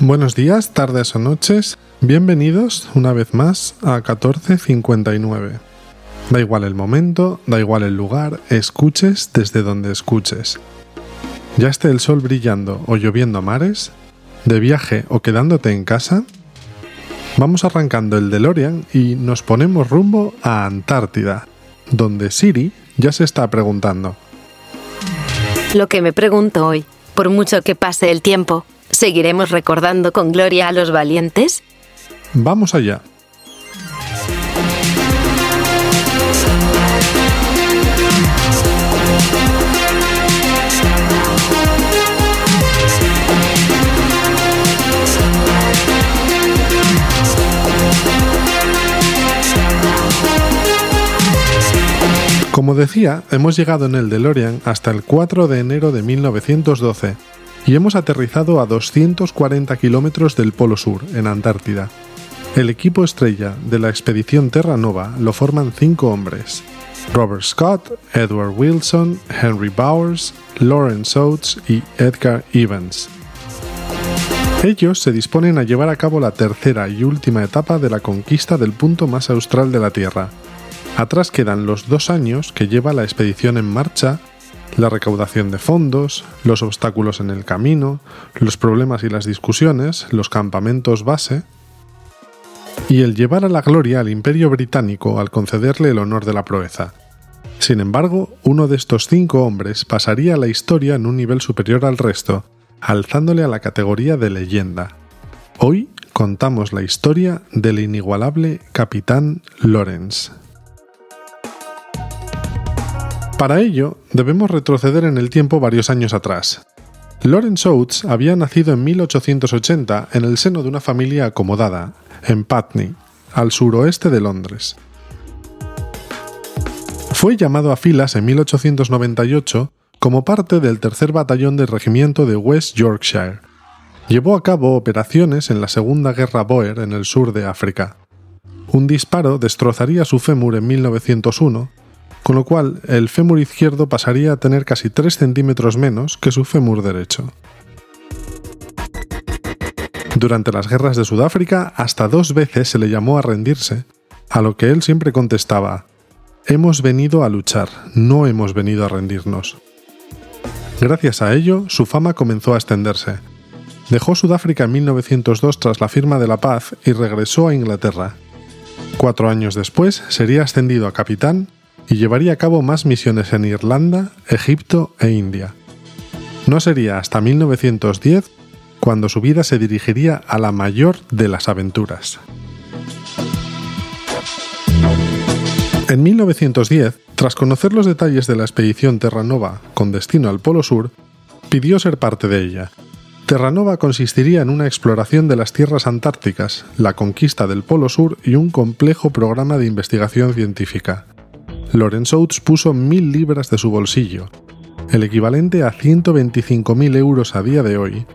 Buenos días, tardes o noches. Bienvenidos una vez más a 1459. Da igual el momento, da igual el lugar, escuches desde donde escuches. Ya esté el sol brillando o lloviendo a mares, de viaje o quedándote en casa, vamos arrancando el DeLorean y nos ponemos rumbo a Antártida, donde Siri ya se está preguntando. Lo que me pregunto hoy, por mucho que pase el tiempo, ¿seguiremos recordando con gloria a los valientes? Vamos allá. Como decía, hemos llegado en el DeLorean hasta el 4 de enero de 1912 y hemos aterrizado a 240 kilómetros del Polo Sur, en Antártida. El equipo estrella de la expedición Terra Nova lo forman cinco hombres: Robert Scott, Edward Wilson, Henry Bowers, Lawrence Oates y Edgar Evans. Ellos se disponen a llevar a cabo la tercera y última etapa de la conquista del punto más austral de la Tierra, Atrás quedan los dos años que lleva la expedición en marcha, la recaudación de fondos, los obstáculos en el camino, los problemas y las discusiones, los campamentos base, y el llevar a la gloria al imperio británico al concederle el honor de la proeza. Sin embargo, uno de estos cinco hombres pasaría a la historia en un nivel superior al resto, alzándole a la categoría de leyenda. Hoy contamos la historia del inigualable capitán Lawrence. Para ello, debemos retroceder en el tiempo varios años atrás. Lawrence Oates había nacido en 1880 en el seno de una familia acomodada, en Putney, al suroeste de Londres. Fue llamado a filas en 1898 como parte del tercer batallón del regimiento de West Yorkshire. Llevó a cabo operaciones en la Segunda Guerra Boer en el sur de África. Un disparo destrozaría su fémur en 1901 con lo cual el fémur izquierdo pasaría a tener casi 3 centímetros menos que su fémur derecho. Durante las guerras de Sudáfrica, hasta dos veces se le llamó a rendirse, a lo que él siempre contestaba, Hemos venido a luchar, no hemos venido a rendirnos. Gracias a ello, su fama comenzó a extenderse. Dejó Sudáfrica en 1902 tras la firma de la paz y regresó a Inglaterra. Cuatro años después sería ascendido a capitán y llevaría a cabo más misiones en Irlanda, Egipto e India. No sería hasta 1910 cuando su vida se dirigiría a la mayor de las aventuras. En 1910, tras conocer los detalles de la expedición Terranova con destino al Polo Sur, pidió ser parte de ella. Terranova consistiría en una exploración de las tierras antárticas, la conquista del Polo Sur y un complejo programa de investigación científica. Lawrence Oates puso mil libras de su bolsillo, el equivalente a 125.000 euros a día de hoy,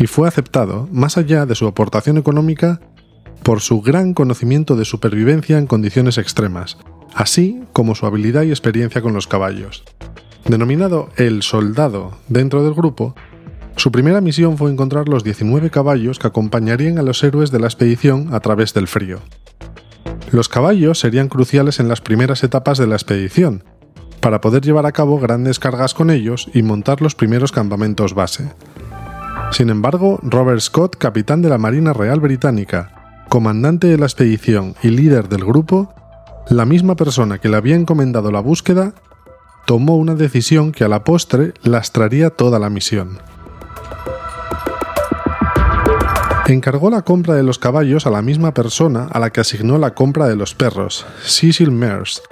y fue aceptado, más allá de su aportación económica, por su gran conocimiento de supervivencia en condiciones extremas, así como su habilidad y experiencia con los caballos. Denominado el soldado dentro del grupo, su primera misión fue encontrar los 19 caballos que acompañarían a los héroes de la expedición a través del frío. Los caballos serían cruciales en las primeras etapas de la expedición, para poder llevar a cabo grandes cargas con ellos y montar los primeros campamentos base. Sin embargo, Robert Scott, capitán de la Marina Real Británica, comandante de la expedición y líder del grupo, la misma persona que le había encomendado la búsqueda, tomó una decisión que a la postre lastraría toda la misión. Encargó la compra de los caballos a la misma persona a la que asignó la compra de los perros, Cecil Mears.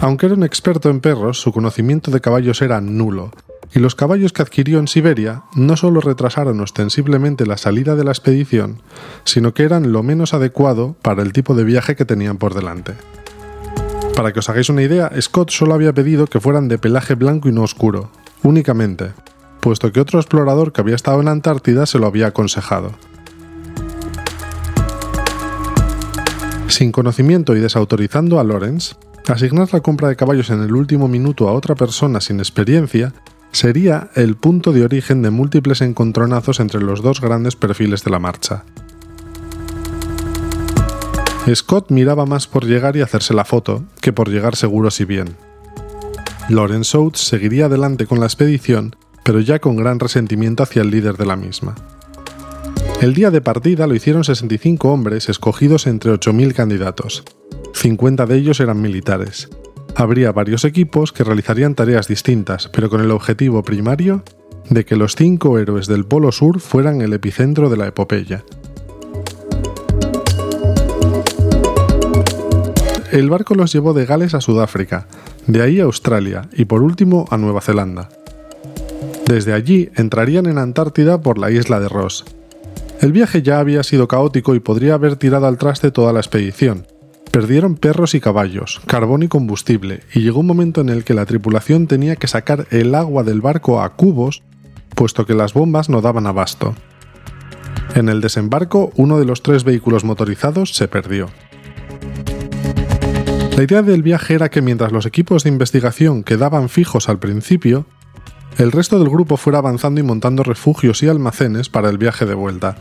Aunque era un experto en perros, su conocimiento de caballos era nulo, y los caballos que adquirió en Siberia no solo retrasaron ostensiblemente la salida de la expedición, sino que eran lo menos adecuado para el tipo de viaje que tenían por delante. Para que os hagáis una idea, Scott solo había pedido que fueran de pelaje blanco y no oscuro, únicamente, puesto que otro explorador que había estado en la Antártida se lo había aconsejado. Sin conocimiento y desautorizando a Lawrence, asignar la compra de caballos en el último minuto a otra persona sin experiencia sería el punto de origen de múltiples encontronazos entre los dos grandes perfiles de la marcha. Scott miraba más por llegar y hacerse la foto que por llegar seguros y bien. Lawrence Oates seguiría adelante con la expedición, pero ya con gran resentimiento hacia el líder de la misma. El día de partida lo hicieron 65 hombres escogidos entre 8.000 candidatos. 50 de ellos eran militares. Habría varios equipos que realizarían tareas distintas, pero con el objetivo primario de que los cinco héroes del Polo Sur fueran el epicentro de la epopeya. El barco los llevó de Gales a Sudáfrica, de ahí a Australia y por último a Nueva Zelanda. Desde allí entrarían en Antártida por la isla de Ross. El viaje ya había sido caótico y podría haber tirado al traste toda la expedición. Perdieron perros y caballos, carbón y combustible, y llegó un momento en el que la tripulación tenía que sacar el agua del barco a cubos, puesto que las bombas no daban abasto. En el desembarco, uno de los tres vehículos motorizados se perdió. La idea del viaje era que mientras los equipos de investigación quedaban fijos al principio, el resto del grupo fuera avanzando y montando refugios y almacenes para el viaje de vuelta.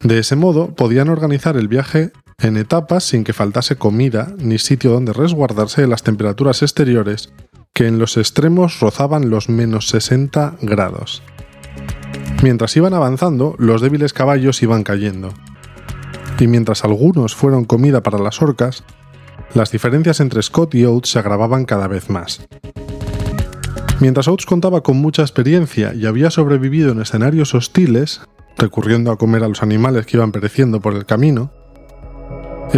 De ese modo podían organizar el viaje en etapas sin que faltase comida ni sitio donde resguardarse de las temperaturas exteriores que en los extremos rozaban los menos 60 grados. Mientras iban avanzando, los débiles caballos iban cayendo. Y mientras algunos fueron comida para las orcas, las diferencias entre Scott y Oates se agravaban cada vez más. Mientras Oates contaba con mucha experiencia y había sobrevivido en escenarios hostiles, recurriendo a comer a los animales que iban pereciendo por el camino,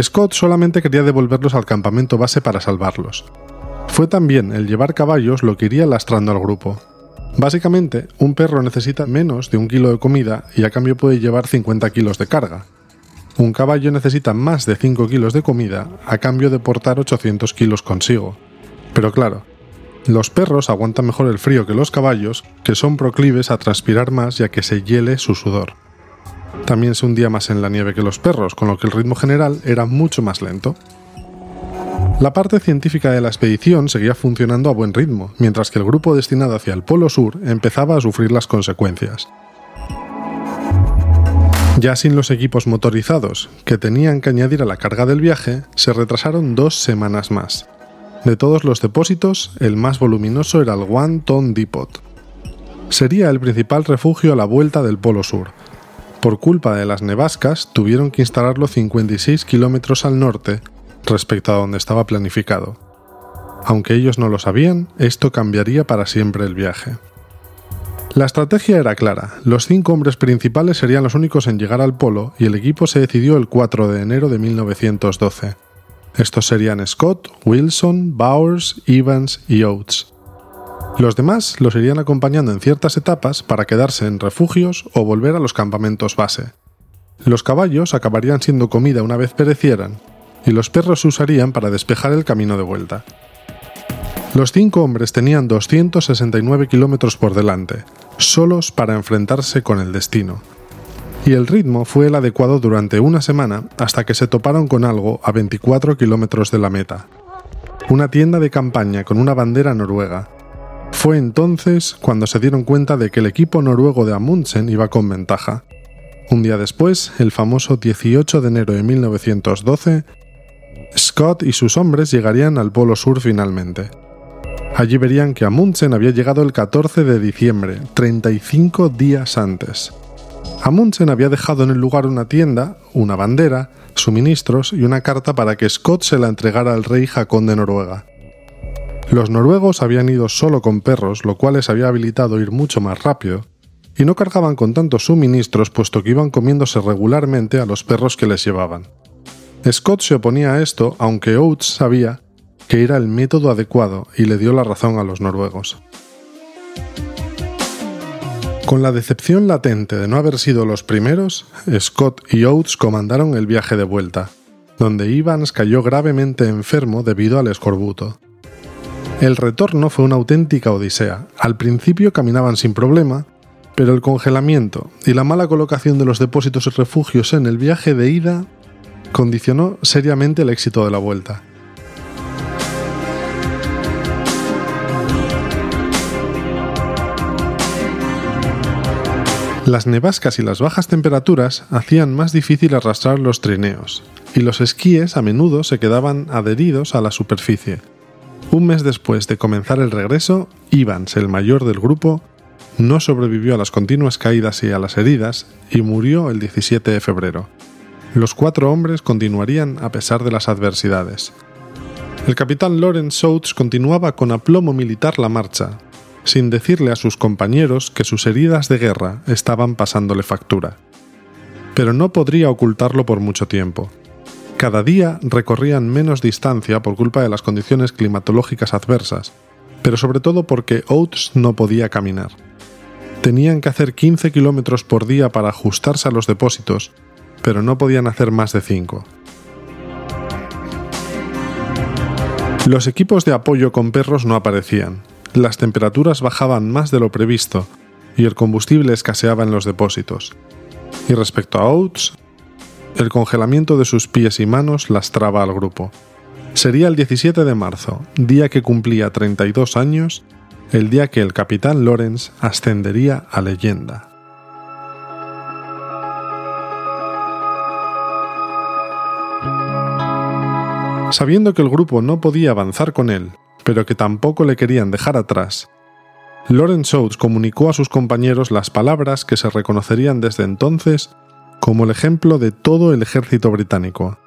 Scott solamente quería devolverlos al campamento base para salvarlos. Fue también el llevar caballos lo que iría lastrando al grupo. Básicamente, un perro necesita menos de un kilo de comida y a cambio puede llevar 50 kilos de carga, un caballo necesita más de 5 kilos de comida a cambio de portar 800 kilos consigo. Pero claro, los perros aguantan mejor el frío que los caballos, que son proclives a transpirar más y a que se hiele su sudor. También se hundía más en la nieve que los perros, con lo que el ritmo general era mucho más lento. La parte científica de la expedición seguía funcionando a buen ritmo, mientras que el grupo destinado hacia el Polo Sur empezaba a sufrir las consecuencias. Ya sin los equipos motorizados que tenían que añadir a la carga del viaje, se retrasaron dos semanas más. De todos los depósitos, el más voluminoso era el One Ton Depot. Sería el principal refugio a la vuelta del Polo Sur. Por culpa de las nevascas, tuvieron que instalarlo 56 kilómetros al norte respecto a donde estaba planificado. Aunque ellos no lo sabían, esto cambiaría para siempre el viaje. La estrategia era clara, los cinco hombres principales serían los únicos en llegar al polo y el equipo se decidió el 4 de enero de 1912. Estos serían Scott, Wilson, Bowers, Evans y Oates. Los demás los irían acompañando en ciertas etapas para quedarse en refugios o volver a los campamentos base. Los caballos acabarían siendo comida una vez perecieran, y los perros se usarían para despejar el camino de vuelta. Los cinco hombres tenían 269 kilómetros por delante, solos para enfrentarse con el destino. Y el ritmo fue el adecuado durante una semana hasta que se toparon con algo a 24 kilómetros de la meta. Una tienda de campaña con una bandera noruega. Fue entonces cuando se dieron cuenta de que el equipo noruego de Amundsen iba con ventaja. Un día después, el famoso 18 de enero de 1912, Scott y sus hombres llegarían al Polo Sur finalmente. Allí verían que Amundsen había llegado el 14 de diciembre, 35 días antes. Amundsen había dejado en el lugar una tienda, una bandera, suministros y una carta para que Scott se la entregara al rey Jacón de Noruega. Los noruegos habían ido solo con perros, lo cual les había habilitado ir mucho más rápido, y no cargaban con tantos suministros puesto que iban comiéndose regularmente a los perros que les llevaban. Scott se oponía a esto, aunque Oates sabía que era el método adecuado y le dio la razón a los noruegos. Con la decepción latente de no haber sido los primeros, Scott y Oates comandaron el viaje de vuelta, donde Evans cayó gravemente enfermo debido al escorbuto. El retorno fue una auténtica odisea. Al principio caminaban sin problema, pero el congelamiento y la mala colocación de los depósitos y refugios en el viaje de ida condicionó seriamente el éxito de la vuelta. Las nevascas y las bajas temperaturas hacían más difícil arrastrar los trineos, y los esquíes a menudo se quedaban adheridos a la superficie. Un mes después de comenzar el regreso, Ivans, el mayor del grupo, no sobrevivió a las continuas caídas y a las heridas y murió el 17 de febrero. Los cuatro hombres continuarían a pesar de las adversidades. El capitán Lawrence Oates continuaba con aplomo militar la marcha, sin decirle a sus compañeros que sus heridas de guerra estaban pasándole factura. Pero no podría ocultarlo por mucho tiempo. Cada día recorrían menos distancia por culpa de las condiciones climatológicas adversas, pero sobre todo porque Oates no podía caminar. Tenían que hacer 15 kilómetros por día para ajustarse a los depósitos, pero no podían hacer más de 5. Los equipos de apoyo con perros no aparecían, las temperaturas bajaban más de lo previsto y el combustible escaseaba en los depósitos. Y respecto a Oates, el congelamiento de sus pies y manos lastraba al grupo. Sería el 17 de marzo, día que cumplía 32 años, el día que el capitán Lawrence ascendería a leyenda. Sabiendo que el grupo no podía avanzar con él pero que tampoco le querían dejar atrás, Lawrence Oates comunicó a sus compañeros las palabras que se reconocerían desde entonces como el ejemplo de todo el ejército británico.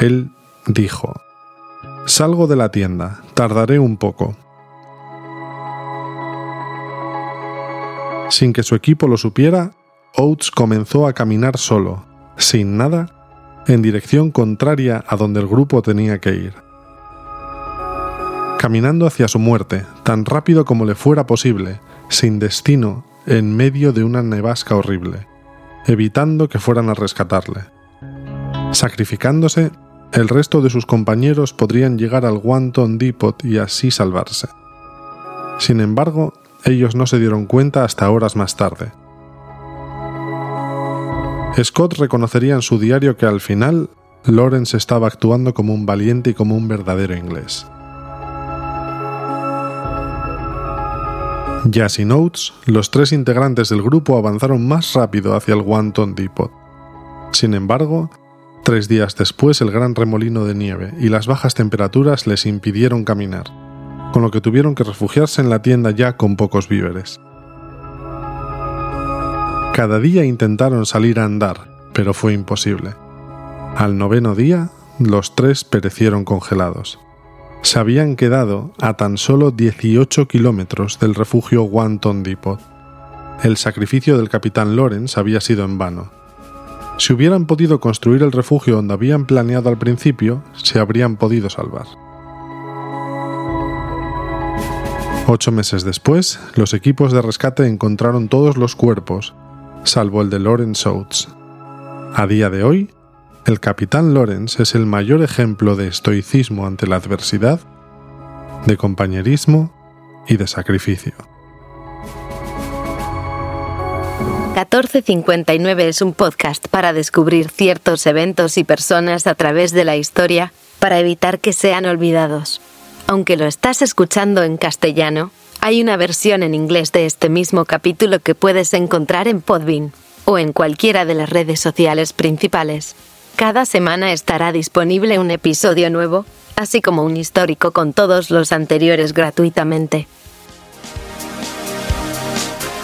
Él dijo, Salgo de la tienda, tardaré un poco. Sin que su equipo lo supiera, Oates comenzó a caminar solo, sin nada, en dirección contraria a donde el grupo tenía que ir caminando hacia su muerte, tan rápido como le fuera posible, sin destino, en medio de una nevasca horrible, evitando que fueran a rescatarle. Sacrificándose, el resto de sus compañeros podrían llegar al Wanton Depot y así salvarse. Sin embargo, ellos no se dieron cuenta hasta horas más tarde. Scott reconocería en su diario que al final Lawrence estaba actuando como un valiente y como un verdadero inglés. Ya sin Oates, los tres integrantes del grupo avanzaron más rápido hacia el Wanton Depot. Sin embargo, tres días después el gran remolino de nieve y las bajas temperaturas les impidieron caminar, con lo que tuvieron que refugiarse en la tienda ya con pocos víveres. Cada día intentaron salir a andar, pero fue imposible. Al noveno día, los tres perecieron congelados se habían quedado a tan solo 18 kilómetros del refugio Wanton Depot. El sacrificio del capitán Lawrence había sido en vano. Si hubieran podido construir el refugio donde habían planeado al principio, se habrían podido salvar. Ocho meses después, los equipos de rescate encontraron todos los cuerpos, salvo el de Lawrence Oates. A día de hoy, el capitán Lawrence es el mayor ejemplo de estoicismo ante la adversidad, de compañerismo y de sacrificio. 1459 es un podcast para descubrir ciertos eventos y personas a través de la historia para evitar que sean olvidados. Aunque lo estás escuchando en castellano, hay una versión en inglés de este mismo capítulo que puedes encontrar en Podbean o en cualquiera de las redes sociales principales. Cada semana estará disponible un episodio nuevo, así como un histórico con todos los anteriores gratuitamente.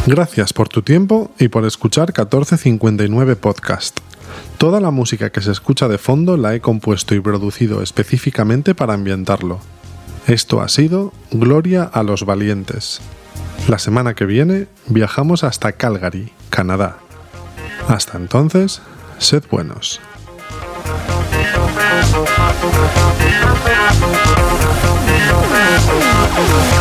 Gracias por tu tiempo y por escuchar 1459 Podcast. Toda la música que se escucha de fondo la he compuesto y producido específicamente para ambientarlo. Esto ha sido Gloria a los Valientes. La semana que viene viajamos hasta Calgary, Canadá. Hasta entonces, sed buenos. Thank